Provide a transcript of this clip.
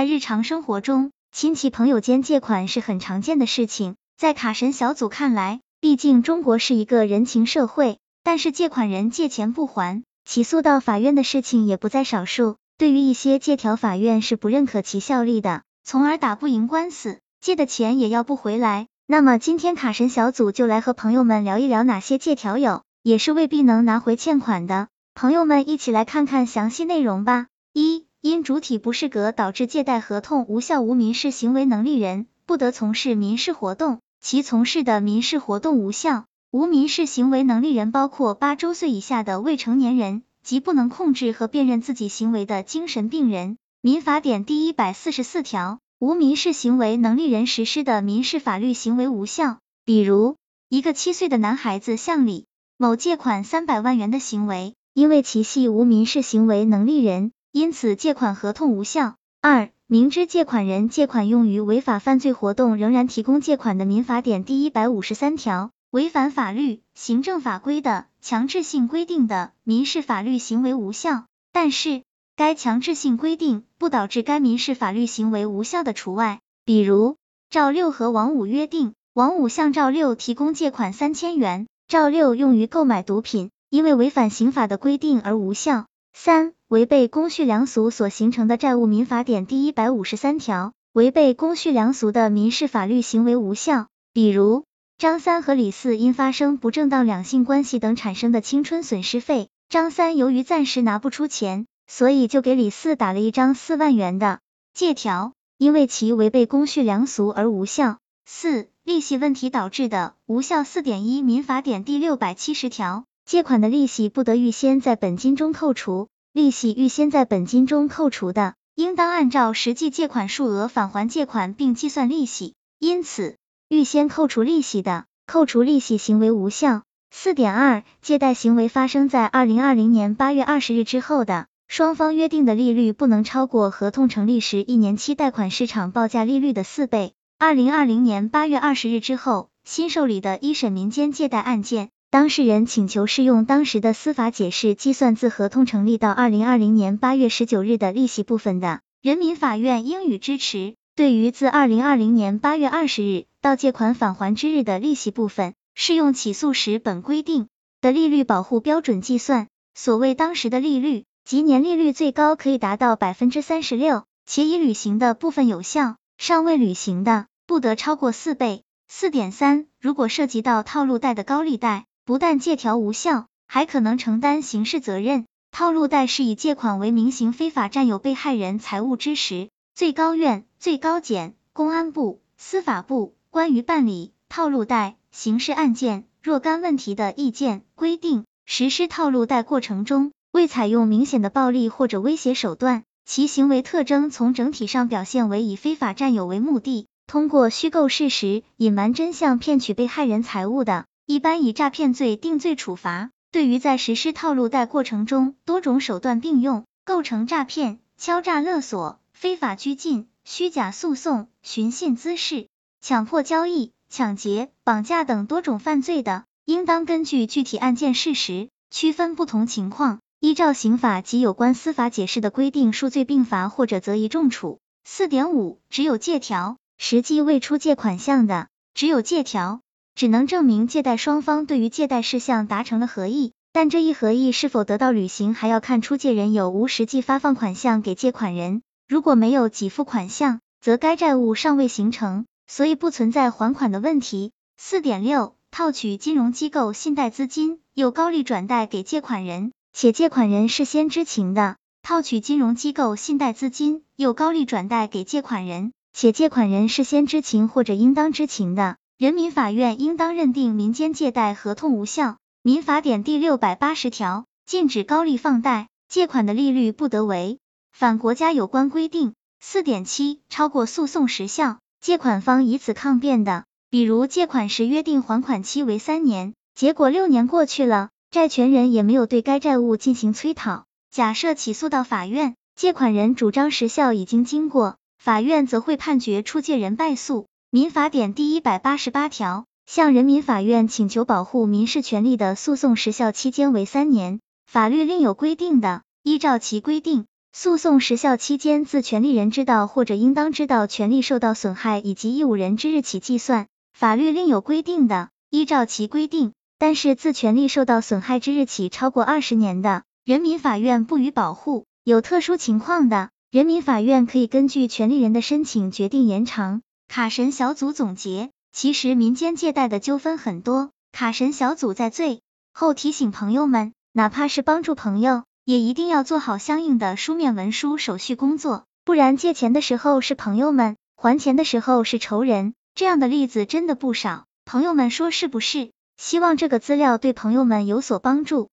在日常生活中，亲戚朋友间借款是很常见的事情。在卡神小组看来，毕竟中国是一个人情社会，但是借款人借钱不还，起诉到法院的事情也不在少数。对于一些借条，法院是不认可其效力的，从而打不赢官司，借的钱也要不回来。那么今天卡神小组就来和朋友们聊一聊哪些借条有，也是未必能拿回欠款的。朋友们一起来看看详细内容吧。一因主体不适格导致借贷合同无效，无民事行为能力人不得从事民事活动，其从事的民事活动无效。无民事行为能力人包括八周岁以下的未成年人及不能控制和辨认自己行为的精神病人。民法典第一百四十四条，无民事行为能力人实施的民事法律行为无效。比如，一个七岁的男孩子向李某借款三百万元的行为，因为其系无民事行为能力人。因此，借款合同无效。二、明知借款人借款用于违法犯罪活动，仍然提供借款的，民法典第一百五十三条，违反法律、行政法规的强制性规定的民事法律行为无效。但是，该强制性规定不导致该民事法律行为无效的除外。比如，赵六和王五约定，王五向赵六提供借款三千元，赵六用于购买毒品，因为违反刑法的规定而无效。三、违背公序良俗所形成的债务，民法典第一百五十三条，违背公序良俗的民事法律行为无效。比如，张三和李四因发生不正当两性关系等产生的青春损失费，张三由于暂时拿不出钱，所以就给李四打了一张四万元的借条，因为其违背公序良俗而无效。四、利息问题导致的无效。四点一，民法典第六百七十条。借款的利息不得预先在本金中扣除，利息预先在本金中扣除的，应当按照实际借款数额返还借款并计算利息。因此，预先扣除利息的，扣除利息行为无效。四点二，借贷行为发生在二零二零年八月二十日之后的，双方约定的利率不能超过合同成立时一年期贷款市场报价利率的四倍。二零二零年八月二十日之后，新受理的一审民间借贷案件。当事人请求适用当时的司法解释计算自合同成立到二零二零年八月十九日的利息部分的，人民法院应予支持。对于自二零二零年八月二十日到借款返还之日的利息部分，适用起诉时本规定的利率保护标准计算。所谓当时的利率，即年利率最高可以达到百分之三十六，且已履行的部分有效，尚未履行的不得超过四倍。四点三，如果涉及到套路贷的高利贷。不但借条无效，还可能承担刑事责任。套路贷是以借款为名行非法占有被害人财物之时，最高院、最高检、公安部、司法部关于办理套路贷刑事案件若干问题的意见规定，实施套路贷过程中未采用明显的暴力或者威胁手段，其行为特征从整体上表现为以非法占有为目的，通过虚构事实、隐瞒真相骗取被害人财物的。一般以诈骗罪定罪处罚。对于在实施套路贷过程中多种手段并用，构成诈骗、敲诈勒索、非法拘禁、虚假诉讼、寻衅滋事、强迫交易、抢劫、绑架等多种犯罪的，应当根据具体案件事实，区分不同情况，依照刑法及有关司法解释的规定，数罪并罚或者择一重处。四点五，只有借条，实际未出借款项的，只有借条。只能证明借贷双方对于借贷事项达成了合意，但这一合意是否得到履行，还要看出借人有无实际发放款项给借款人。如果没有给付款项，则该债务尚未形成，所以不存在还款的问题。四点六，套取金融机构信贷资金，又高利转贷给借款人，且借款人事先知情的；套取金融机构信贷资金，又高利转贷给借款人，且借款人事先知情或者应当知情的。人民法院应当认定民间借贷合同无效。民法典第六百八十条禁止高利放贷，借款的利率不得为反国家有关规定。四点七，超过诉讼时效，借款方以此抗辩的，比如借款时约定还款期为三年，结果六年过去了，债权人也没有对该债务进行催讨。假设起诉到法院，借款人主张时效已经经过，法院则会判决出借人败诉。民法典第一百八十八条，向人民法院请求保护民事权利的诉讼时效期间为三年。法律另有规定的，依照其规定，诉讼时效期间自权利人知道或者应当知道权利受到损害以及义务人之日起计算，法律另有规定的，依照其规定。但是自权利受到损害之日起超过二十年的，人民法院不予保护。有特殊情况的，人民法院可以根据权利人的申请决定延长。卡神小组总结：其实民间借贷的纠纷很多，卡神小组在最后提醒朋友们，哪怕是帮助朋友，也一定要做好相应的书面文书手续工作，不然借钱的时候是朋友们，还钱的时候是仇人，这样的例子真的不少。朋友们说是不是？希望这个资料对朋友们有所帮助。